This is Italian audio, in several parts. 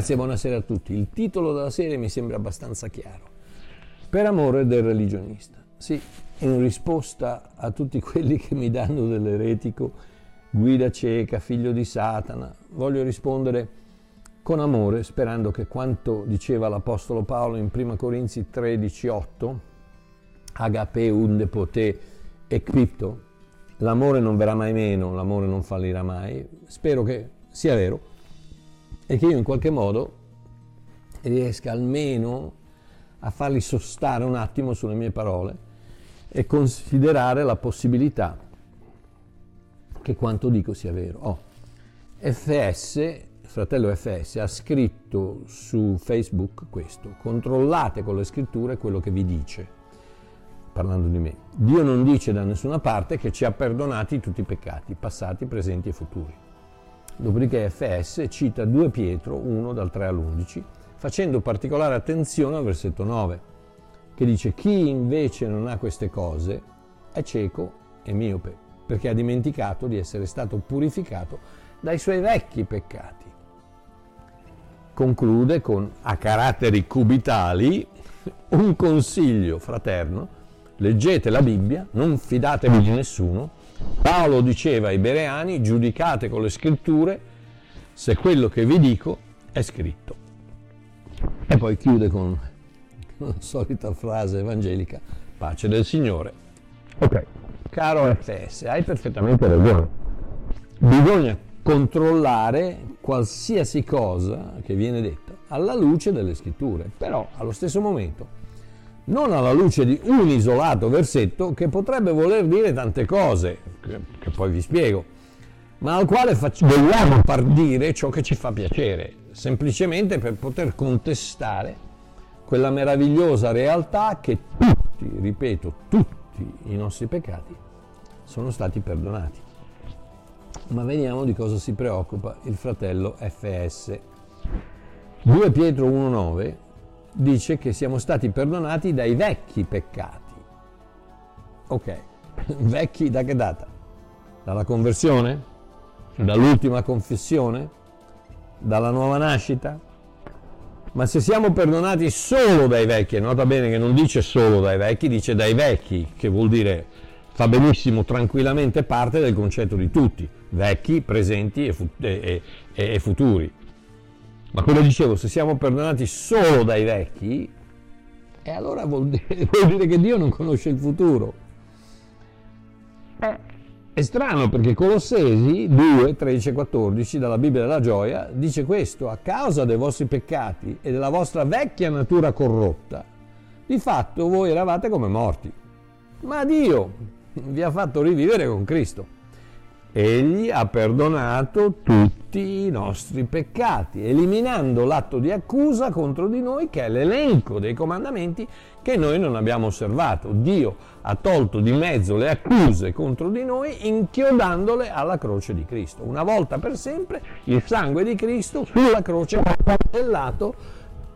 Grazie e buonasera a tutti. Il titolo della serie mi sembra abbastanza chiaro. Per amore del religionista. Sì, in risposta a tutti quelli che mi danno dell'eretico, guida cieca, figlio di Satana, voglio rispondere con amore, sperando che quanto diceva l'Apostolo Paolo in 1 Corinzi 13, 8, agape unde poté e cripto, l'amore non verrà mai meno, l'amore non fallirà mai, spero che sia vero e che io in qualche modo riesca almeno a farli sostare un attimo sulle mie parole e considerare la possibilità che quanto dico sia vero. Oh, FS, fratello FS, ha scritto su Facebook questo, controllate con le scritture quello che vi dice, parlando di me. Dio non dice da nessuna parte che ci ha perdonati tutti i peccati, passati, presenti e futuri. Dopodiché FS cita 2 Pietro 1 dal 3 all'11, facendo particolare attenzione al versetto 9, che dice chi invece non ha queste cose è cieco e miope, perché ha dimenticato di essere stato purificato dai suoi vecchi peccati. Conclude con a caratteri cubitali un consiglio fraterno, leggete la Bibbia, non fidatevi di nessuno, Paolo diceva ai Bereani, giudicate con le scritture se quello che vi dico è scritto. E poi chiude con la solita frase evangelica, pace del Signore. Ok, caro FS, hai perfettamente ragione. Bisogna controllare qualsiasi cosa che viene detta alla luce delle scritture, però allo stesso momento non alla luce di un isolato versetto che potrebbe voler dire tante cose, che, che poi vi spiego, ma al quale faccio, vogliamo dire ciò che ci fa piacere, semplicemente per poter contestare quella meravigliosa realtà che tutti, ripeto, tutti i nostri peccati sono stati perdonati. Ma vediamo di cosa si preoccupa il fratello FS. 2 Pietro 1,9 dice che siamo stati perdonati dai vecchi peccati. Ok, vecchi da che data? Dalla conversione? Dall'ultima confessione? Dalla nuova nascita? Ma se siamo perdonati solo dai vecchi, e nota bene che non dice solo dai vecchi, dice dai vecchi, che vuol dire fa benissimo tranquillamente parte del concetto di tutti, vecchi, presenti e, e, e, e futuri. Ma come dicevo, se siamo perdonati solo dai vecchi, e allora vuol dire, vuol dire che Dio non conosce il futuro. È strano perché Colossesi 2, 13 e 14 dalla Bibbia della gioia dice questo, a causa dei vostri peccati e della vostra vecchia natura corrotta, di fatto voi eravate come morti, ma Dio vi ha fatto rivivere con Cristo. Egli ha perdonato tutti i nostri peccati, eliminando l'atto di accusa contro di noi, che è l'elenco dei comandamenti che noi non abbiamo osservato. Dio ha tolto di mezzo le accuse contro di noi, inchiodandole alla croce di Cristo. Una volta per sempre il sangue di Cristo sulla croce ha cancellato,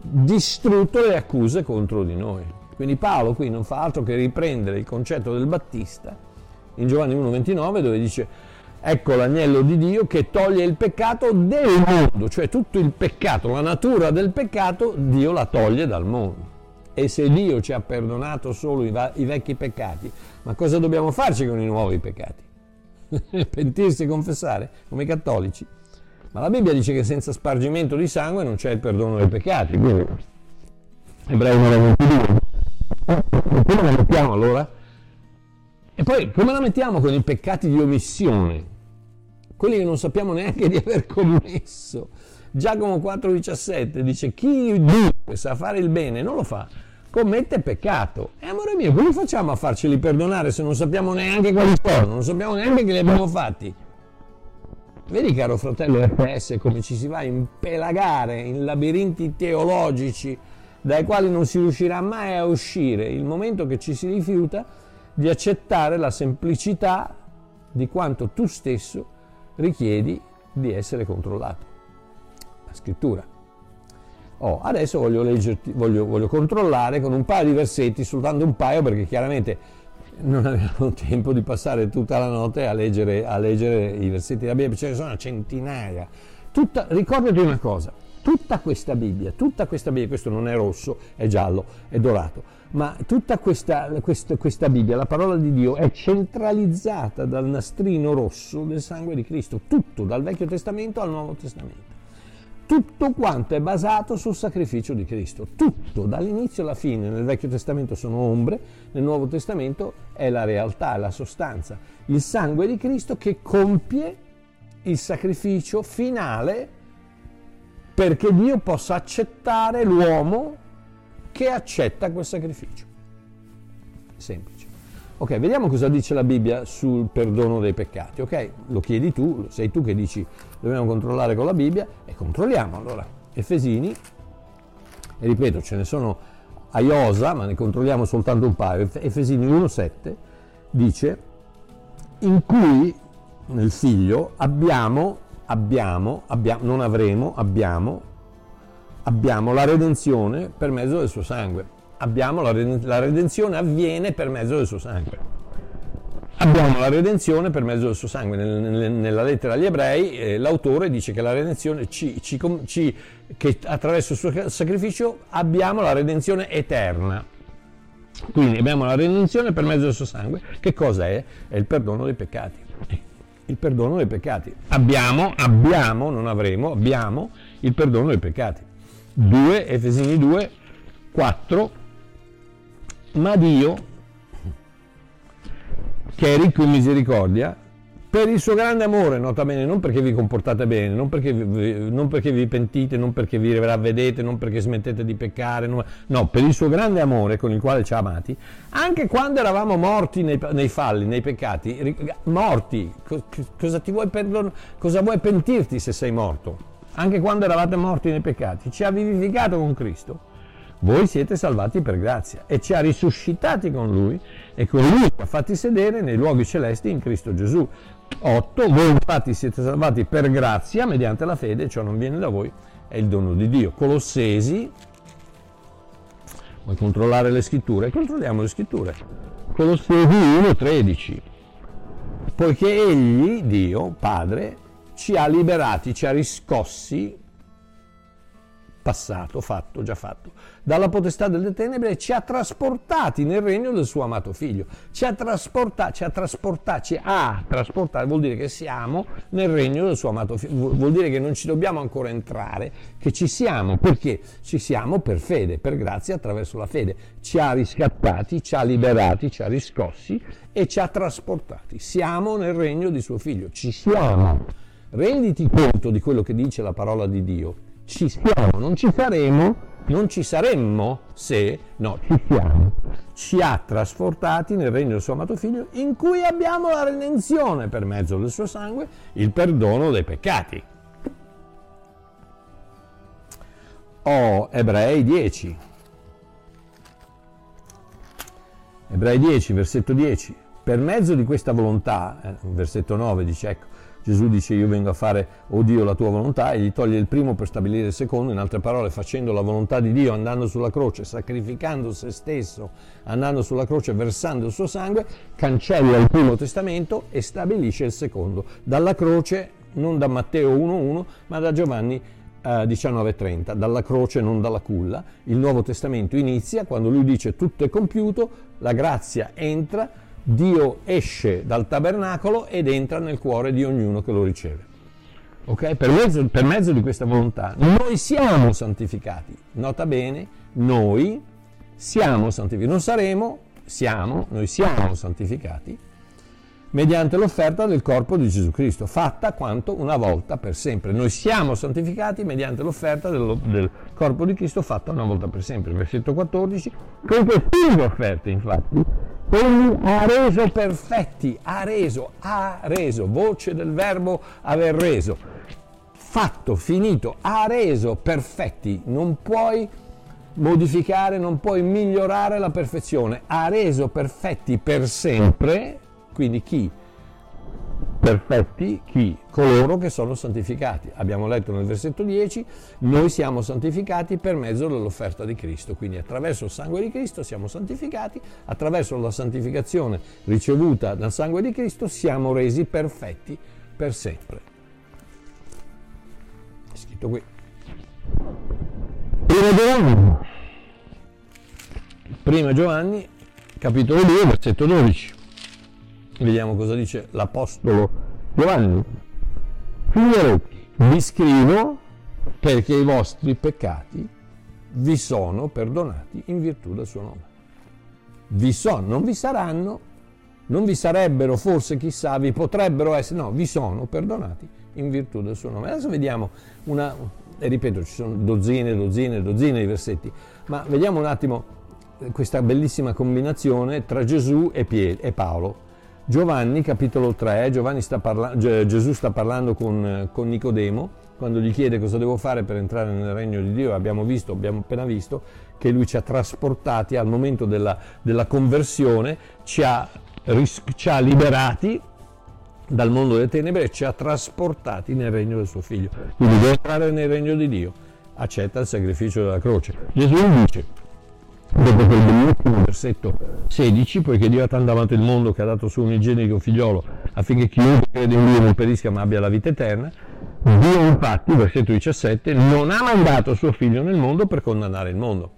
distrutto le accuse contro di noi. Quindi Paolo qui non fa altro che riprendere il concetto del Battista in Giovanni 1,29 dove dice Ecco l'agnello di Dio che toglie il peccato del mondo, cioè tutto il peccato, la natura del peccato, Dio la toglie dal mondo. E se Dio ci ha perdonato solo i, va- i vecchi peccati, ma cosa dobbiamo farci con i nuovi peccati? Pentirsi e confessare, come i cattolici. Ma la Bibbia dice che senza spargimento di sangue non c'è il perdono dei peccati. Quindi, Ebrei 9:22. Come la mettiamo allora? E poi come la mettiamo con i peccati di omissione? Quelli che non sappiamo neanche di aver commesso. Giacomo 4,17 dice: Chi dunque sa fare il bene non lo fa, commette peccato. E amore mio, come facciamo a farceli perdonare se non sappiamo neanche quali sono, non sappiamo neanche che li abbiamo fatti? Vedi, caro fratello RS, come ci si va a impelagare in labirinti teologici dai quali non si riuscirà mai a uscire il momento che ci si rifiuta di accettare la semplicità di quanto tu stesso richiedi di essere controllato. La scrittura. Oh, adesso voglio, leggerti, voglio, voglio controllare con un paio di versetti, soltanto un paio perché chiaramente non abbiamo tempo di passare tutta la notte a leggere, a leggere i versetti della Bibbia, ce ne sono centinaia. Tutta, ricordati una cosa, tutta questa Bibbia, tutta questa Bibbia, questo non è rosso, è giallo, è dorato, ma tutta questa, questa, questa Bibbia, la parola di Dio, è centralizzata dal nastrino rosso del sangue di Cristo, tutto, dal Vecchio Testamento al Nuovo Testamento. Tutto quanto è basato sul sacrificio di Cristo, tutto, dall'inizio alla fine. Nel Vecchio Testamento sono ombre, nel Nuovo Testamento è la realtà, è la sostanza. Il sangue di Cristo che compie il sacrificio finale perché Dio possa accettare l'uomo che accetta quel sacrificio. Semplice. Ok, vediamo cosa dice la Bibbia sul perdono dei peccati. Ok, lo chiedi tu, sei tu che dici dobbiamo controllare con la Bibbia e controlliamo. Allora, Efesini, e ripeto, ce ne sono a Iosa, ma ne controlliamo soltanto un paio. Efesini 1,7 dice in cui nel figlio abbiamo, abbiamo, abbiamo, non avremo, abbiamo, abbiamo la redenzione per mezzo del suo sangue. Abbiamo la, la redenzione avviene per mezzo del suo sangue. Abbiamo la redenzione per mezzo del suo sangue. Nel, nella lettera agli ebrei eh, l'autore dice che la redenzione ci, ci, ci, che attraverso il suo sacrificio abbiamo la redenzione eterna. Quindi abbiamo la redenzione per mezzo del suo sangue. Che cosa è? È il perdono dei peccati il perdono dei peccati. Abbiamo, abbiamo, non avremo, abbiamo il perdono dei peccati. 2, Efesini 2, 4, ma Dio, che è ricco in misericordia, per il suo grande amore, nota bene, non perché vi comportate bene, non perché vi, non perché vi pentite, non perché vi ravvedete, non perché smettete di peccare, no, no, per il suo grande amore con il quale ci ha amati, anche quando eravamo morti nei, nei falli, nei peccati, morti, cosa, vuoi perdon- cosa vuoi pentirti se sei morto? Anche quando eravate morti nei peccati, ci ha vivificato con Cristo. Voi siete salvati per grazia e ci ha risuscitati con Lui e con Lui ci ha fatti sedere nei luoghi celesti in Cristo Gesù 8. Voi infatti siete salvati per grazia mediante la fede, ciò non viene da voi, è il dono di Dio. Colossesi, vuoi controllare le scritture? Controlliamo le scritture. Colossesi 1.13. Poiché Egli, Dio, Padre, ci ha liberati, ci ha riscossi passato, fatto, già fatto, dalla potestà delle tenebre e ci ha trasportati nel regno del suo amato figlio. Ci ha trasportati, ci ha trasportati, ci ha trasportati, vuol dire che siamo nel regno del suo amato figlio, vuol dire che non ci dobbiamo ancora entrare, che ci siamo, perché ci siamo per fede, per grazia attraverso la fede. Ci ha riscattati, ci ha liberati, ci ha riscossi e ci ha trasportati. Siamo nel regno di suo figlio, ci siamo. Renditi conto di quello che dice la parola di Dio ci siamo, non ci saremo, non ci saremmo se, no, ci siamo. Ci ha trasportati nel regno del suo amato figlio in cui abbiamo la redenzione per mezzo del suo sangue, il perdono dei peccati. Oh, Ebrei 10. Ebrei 10, versetto 10. Per mezzo di questa volontà, eh, versetto 9 dice, ecco, Gesù dice io vengo a fare, oh Dio, la tua volontà e gli toglie il primo per stabilire il secondo, in altre parole facendo la volontà di Dio, andando sulla croce, sacrificando se stesso, andando sulla croce, versando il suo sangue, cancella il primo testamento e stabilisce il secondo. Dalla croce, non da Matteo 1.1, ma da Giovanni 19.30, eh, dalla croce, non dalla culla. Il Nuovo Testamento inizia quando lui dice tutto è compiuto, la grazia entra Dio esce dal tabernacolo ed entra nel cuore di ognuno che lo riceve. Okay? Per, mezzo, per mezzo di questa volontà noi siamo santificati. Nota bene, noi siamo santificati. Non saremo, siamo, noi siamo santificati mediante l'offerta del corpo di Gesù Cristo, fatta quanto una volta per sempre. Noi siamo santificati mediante l'offerta del, del corpo di Cristo fatta una volta per sempre. Versetto 14, con queste offerte infatti, egli ha reso perfetti, ha reso, ha reso, voce del verbo aver reso, fatto, finito, ha reso perfetti, non puoi modificare, non puoi migliorare la perfezione, ha reso perfetti per sempre. Quindi chi? Perfetti chi? Coloro che sono santificati. Abbiamo letto nel versetto 10, noi siamo santificati per mezzo dell'offerta di Cristo, quindi attraverso il sangue di Cristo siamo santificati, attraverso la santificazione ricevuta dal sangue di Cristo siamo resi perfetti per sempre. È scritto qui. Prima Giovanni, prima Giovanni, capitolo 2, versetto 12. Vediamo cosa dice l'Apostolo Giovanni. Figlieretti, vi scrivo perché i vostri peccati vi sono perdonati in virtù del suo nome. Vi sono, non vi saranno, non vi sarebbero, forse chissà, vi potrebbero essere, no, vi sono perdonati in virtù del suo nome. Adesso vediamo una, e ripeto, ci sono dozzine, dozzine, dozzine di versetti, ma vediamo un attimo questa bellissima combinazione tra Gesù e, e Paolo. Giovanni, capitolo 3, Giovanni sta parla- Gesù sta parlando con, con Nicodemo, quando gli chiede cosa devo fare per entrare nel regno di Dio, abbiamo visto, abbiamo appena visto, che lui ci ha trasportati al momento della, della conversione, ci ha, ci ha liberati dal mondo delle tenebre e ci ha trasportati nel regno del suo figlio. Quindi deve entrare nel regno di Dio, accetta il sacrificio della croce. Gesù dice, dopo quel bellissimo versetto 16, poiché Dio ha tanto amato il mondo che ha dato suo unigenico figliolo affinché chiunque crede in lui non perisca ma abbia la vita eterna, Dio infatti, versetto 17, non ha mandato suo figlio nel mondo per condannare il mondo.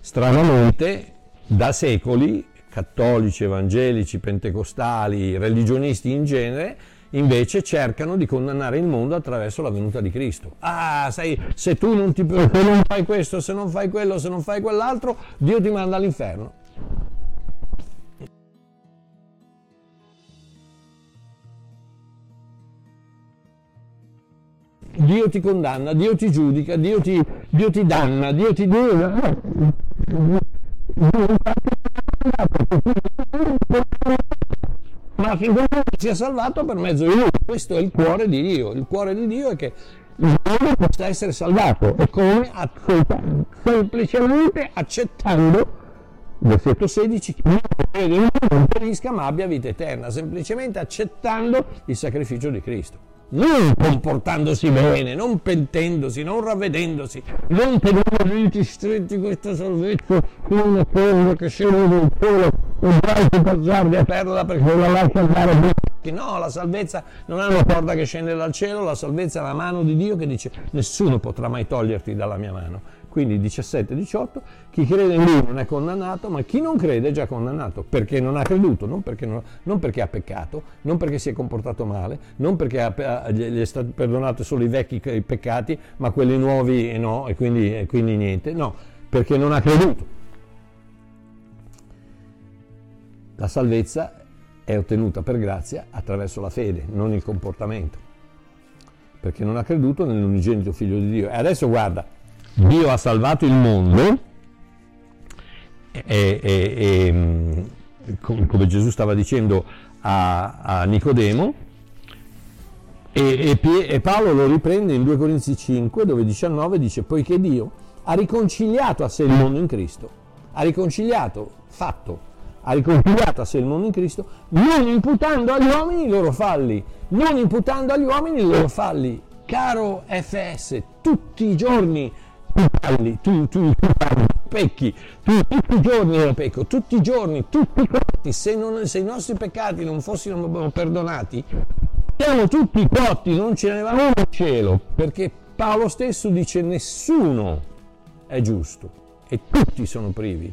Stranamente, da secoli cattolici, evangelici, pentecostali, religionisti in genere, invece cercano di condannare il mondo attraverso la venuta di Cristo. Ah, sai, se tu non, ti, se non fai questo, se non fai quello, se non fai quell'altro, Dio ti manda all'inferno. Dio ti condanna, Dio ti giudica, Dio ti, Dio ti danna, Dio ti... Dio, ma finché non sia salvato per mezzo di lui. Questo è il cuore di Dio. Il cuore di Dio è che il mondo possa essere salvato e come semplicemente accettando versetto 16 che non perisca ma abbia vita eterna semplicemente accettando il sacrificio di Cristo non comportandosi bene, non pentendosi, non ravvedendosi, non tenendo riti stretti questa salvezza una cosa che scende dal cielo e vai passardi a perla perché la lascia andare No, la salvezza non è una corda che scende dal cielo, la salvezza è la mano di Dio che dice nessuno potrà mai toglierti dalla mia mano. Quindi 17-18, chi crede in lui non è condannato, ma chi non crede è già condannato, perché non ha creduto, non perché, non, non perché ha peccato, non perché si è comportato male, non perché ha, gli è stato perdonato solo i vecchi peccati, ma quelli nuovi no, e quindi, e quindi niente, no, perché non ha creduto. La salvezza è ottenuta per grazia attraverso la fede, non il comportamento, perché non ha creduto nell'unigenito figlio di Dio. E adesso guarda, Dio ha salvato il mondo e, e, e mm, come Gesù stava dicendo a, a Nicodemo e, e, Paolo lo riprende in 2 Corinzi 5 dove 19 dice poiché Dio ha riconciliato a sé il mondo in Cristo ha riconciliato, fatto ha riconciliato a sé il mondo in Cristo non imputando agli uomini i loro falli non imputando agli uomini i loro falli caro FS tutti i giorni falli, tu, tu, tu falli, pecchi, tu tutti i giorni io pecco, tutti i giorni, tutti cotti, se, se i nostri peccati non fossero perdonati, siamo tutti cotti, non ce ne va uno al cielo, perché Paolo stesso dice nessuno è giusto e tutti sono privi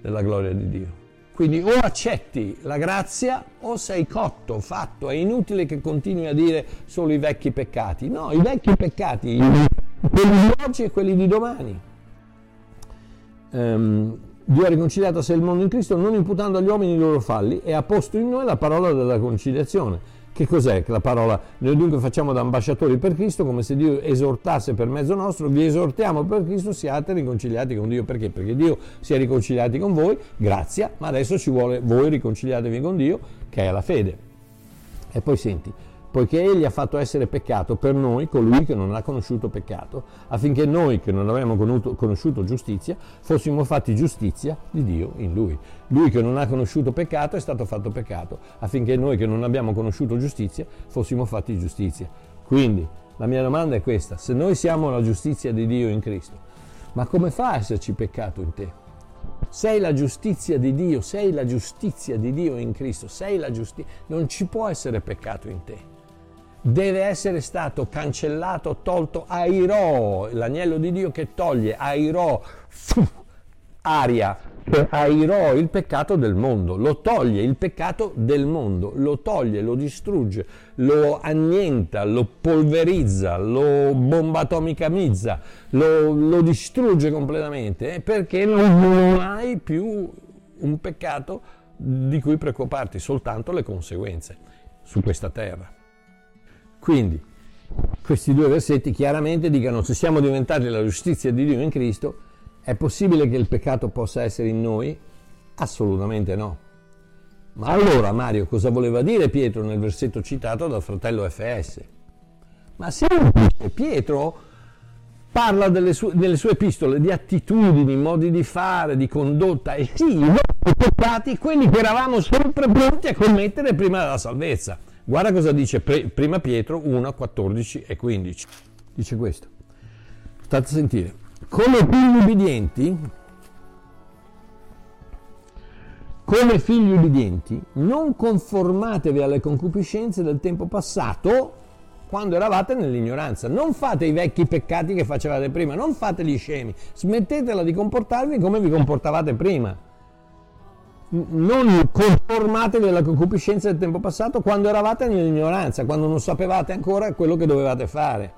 della gloria di Dio. Quindi o accetti la grazia o sei cotto, fatto. È inutile che continui a dire solo i vecchi peccati. No, i vecchi peccati, quelli di oggi e quelli di domani. Um, Dio ha riconciliato a sé il mondo in Cristo non imputando agli uomini i loro falli e ha posto in noi la parola della conciliazione che cos'è la parola? Noi dunque facciamo da ambasciatori per Cristo, come se Dio esortasse per mezzo nostro, vi esortiamo per Cristo, siate riconciliati con Dio. Perché? Perché Dio si è riconciliati con voi, grazie, ma adesso ci vuole voi riconciliatevi con Dio, che è la fede. E poi senti, poiché egli ha fatto essere peccato per noi colui che non ha conosciuto peccato, affinché noi che non avevamo conosciuto giustizia fossimo fatti giustizia di Dio in lui. Lui che non ha conosciuto peccato è stato fatto peccato, affinché noi che non abbiamo conosciuto giustizia fossimo fatti giustizia. Quindi la mia domanda è questa, se noi siamo la giustizia di Dio in Cristo, ma come fa a esserci peccato in te? Sei la giustizia di Dio, sei la giustizia di Dio in Cristo, sei la giustizia, non ci può essere peccato in te. Deve essere stato cancellato, tolto airò, l'agnello di Dio che toglie airò, aria, airò il peccato del mondo, lo toglie il peccato del mondo, lo toglie, lo distrugge, lo annienta, lo polverizza, lo bombatomicamizza, lo, lo distrugge completamente eh, perché non hai più un peccato di cui preoccuparti, soltanto le conseguenze su questa terra. Quindi questi due versetti chiaramente dicono se siamo diventati la giustizia di Dio in Cristo, è possibile che il peccato possa essere in noi? Assolutamente no. Ma allora Mario cosa voleva dire Pietro nel versetto citato dal fratello FS? Ma semplice, Pietro parla delle sue, delle sue epistole di attitudini, modi di fare, di condotta e sì, i peccati, quelli che eravamo sempre pronti a commettere prima della salvezza. Guarda cosa dice prima Pietro 1, 14 e 15. Dice questo. State a sentire. Come figli ubbidienti, come figli ubbidienti, non conformatevi alle concupiscenze del tempo passato quando eravate nell'ignoranza. Non fate i vecchi peccati che facevate prima, non fate gli scemi, smettetela di comportarvi come vi comportavate prima non conformatevi alla concupiscenza del tempo passato quando eravate nell'ignoranza, quando non sapevate ancora quello che dovevate fare.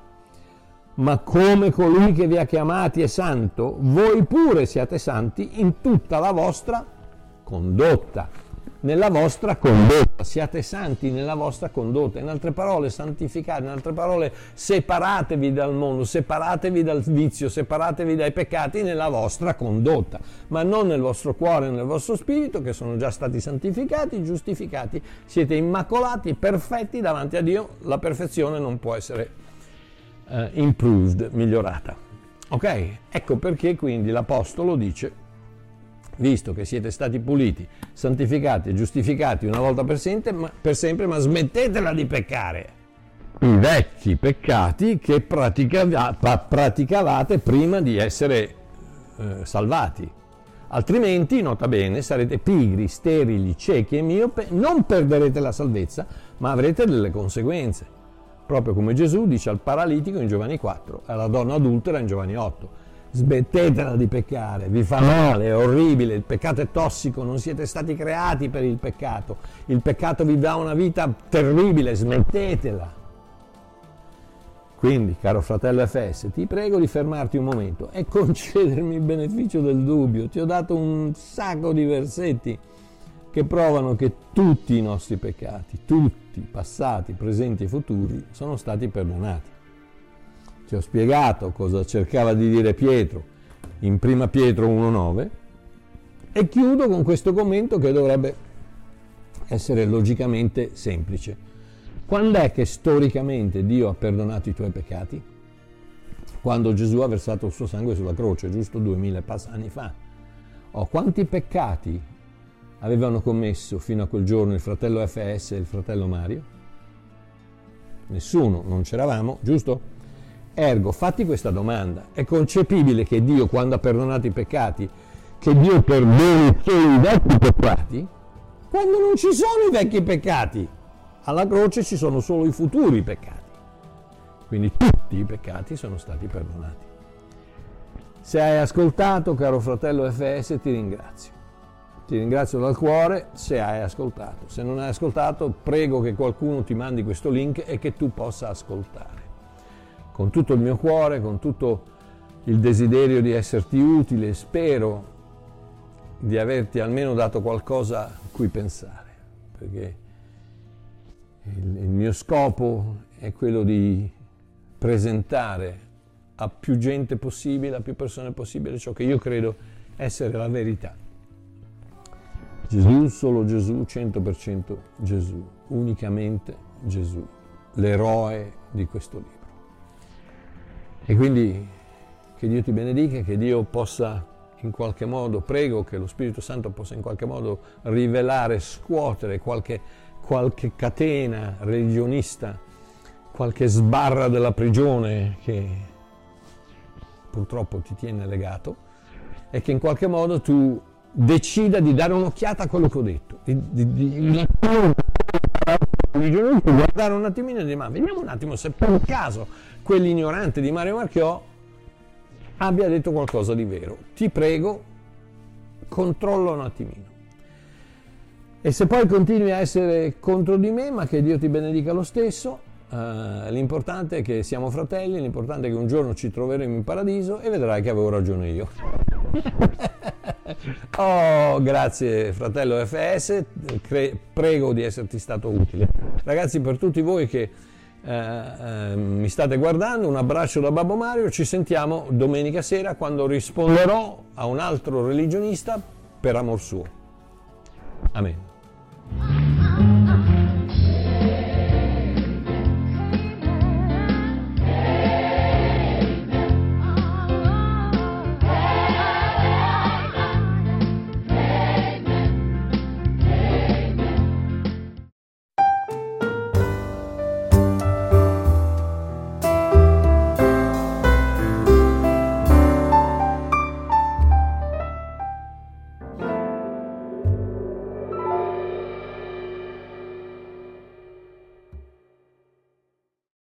Ma come colui che vi ha chiamati è santo, voi pure siate santi in tutta la vostra condotta nella vostra condotta, siate santi nella vostra condotta, in altre parole santificate, in altre parole separatevi dal mondo, separatevi dal vizio, separatevi dai peccati nella vostra condotta, ma non nel vostro cuore, nel vostro spirito che sono già stati santificati, giustificati, siete immacolati, perfetti davanti a Dio, la perfezione non può essere uh, improved, migliorata. Ok? Ecco perché quindi l'Apostolo dice visto che siete stati puliti, santificati e giustificati una volta per sempre, ma, per sempre, ma smettetela di peccare. I vecchi peccati che praticavate prima di essere eh, salvati. Altrimenti, nota bene, sarete pigri, sterili, ciechi e miope, non perderete la salvezza, ma avrete delle conseguenze. Proprio come Gesù dice al paralitico in Giovanni 4, alla donna adultera in Giovanni 8 smettetela di peccare, vi fa male, è orribile, il peccato è tossico, non siete stati creati per il peccato, il peccato vi dà una vita terribile, smettetela. Quindi, caro fratello FS, ti prego di fermarti un momento e concedermi il beneficio del dubbio. Ti ho dato un sacco di versetti che provano che tutti i nostri peccati, tutti, passati, presenti e futuri, sono stati perdonati. Ti ho spiegato cosa cercava di dire Pietro in 1 Pietro 1.9 e chiudo con questo commento che dovrebbe essere logicamente semplice. Quando è che storicamente Dio ha perdonato i tuoi peccati? Quando Gesù ha versato il suo sangue sulla croce, giusto duemila anni fa. Oh, quanti peccati avevano commesso fino a quel giorno il fratello FS e il fratello Mario? Nessuno, non c'eravamo, giusto? Ergo, fatti questa domanda. È concepibile che Dio, quando ha perdonato i peccati, che Dio perdoni solo i vecchi peccati? Quando non ci sono i vecchi peccati. Alla croce ci sono solo i futuri peccati. Quindi tutti i peccati sono stati perdonati. Se hai ascoltato, caro fratello FS, ti ringrazio. Ti ringrazio dal cuore se hai ascoltato. Se non hai ascoltato, prego che qualcuno ti mandi questo link e che tu possa ascoltare con tutto il mio cuore, con tutto il desiderio di esserti utile, spero di averti almeno dato qualcosa a cui pensare, perché il, il mio scopo è quello di presentare a più gente possibile, a più persone possibile, ciò che io credo essere la verità. Gesù, solo Gesù, 100% Gesù, unicamente Gesù, l'eroe di questo libro. E quindi che Dio ti benedica, che Dio possa in qualche modo, prego che lo Spirito Santo possa in qualche modo rivelare, scuotere qualche, qualche catena religionista, qualche sbarra della prigione che purtroppo ti tiene legato e che in qualche modo tu decida di dare un'occhiata a quello che ho detto, di, di, di, religionismo, guardare un attimino e dire ma vediamo un attimo se per caso quell'ignorante di Mario Marchiò abbia detto qualcosa di vero. Ti prego, controlla un attimino. E se poi continui a essere contro di me, ma che Dio ti benedica lo stesso, eh, l'importante è che siamo fratelli, l'importante è che un giorno ci troveremo in paradiso e vedrai che avevo ragione io. oh, grazie fratello FS, Cre- prego di esserti stato utile. Ragazzi, per tutti voi che eh, eh, mi state guardando, un abbraccio da Babbo Mario, ci sentiamo domenica sera quando risponderò a un altro religionista per amor suo. Amen.